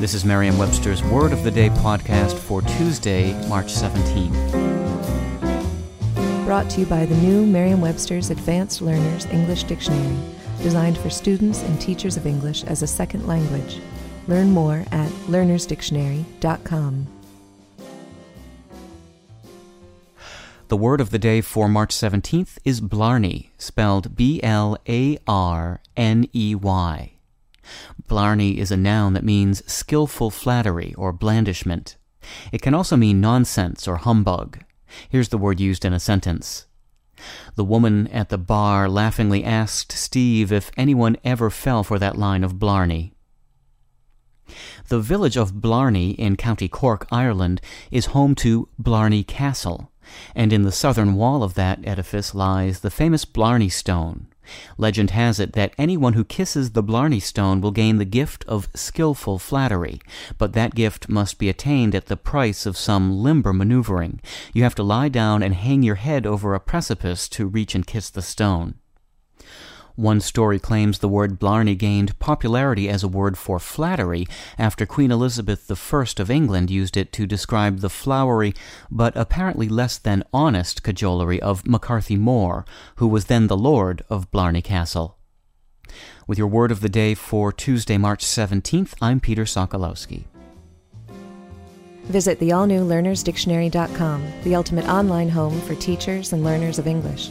This is Merriam Webster's Word of the Day podcast for Tuesday, March 17th. Brought to you by the new Merriam Webster's Advanced Learners English Dictionary, designed for students and teachers of English as a second language. Learn more at learnersdictionary.com. The word of the day for March 17th is blarney, spelled B L A R N E Y. Blarney is a noun that means skillful flattery or blandishment. It can also mean nonsense or humbug. Here's the word used in a sentence. The woman at the bar laughingly asked Steve if anyone ever fell for that line of Blarney. The village of Blarney in County Cork, Ireland, is home to Blarney Castle, and in the southern wall of that edifice lies the famous Blarney Stone, Legend has it that anyone who kisses the Blarney Stone will gain the gift of skillful flattery, but that gift must be attained at the price of some limber maneuvering. You have to lie down and hang your head over a precipice to reach and kiss the stone. One story claims the word blarney gained popularity as a word for flattery after Queen Elizabeth I of England used it to describe the flowery but apparently less than honest cajolery of McCarthy Mor, who was then the lord of Blarney Castle. With your word of the day for Tuesday, March 17th, I'm Peter Sokolowski. Visit the all new learnersdictionary.com, the ultimate online home for teachers and learners of English.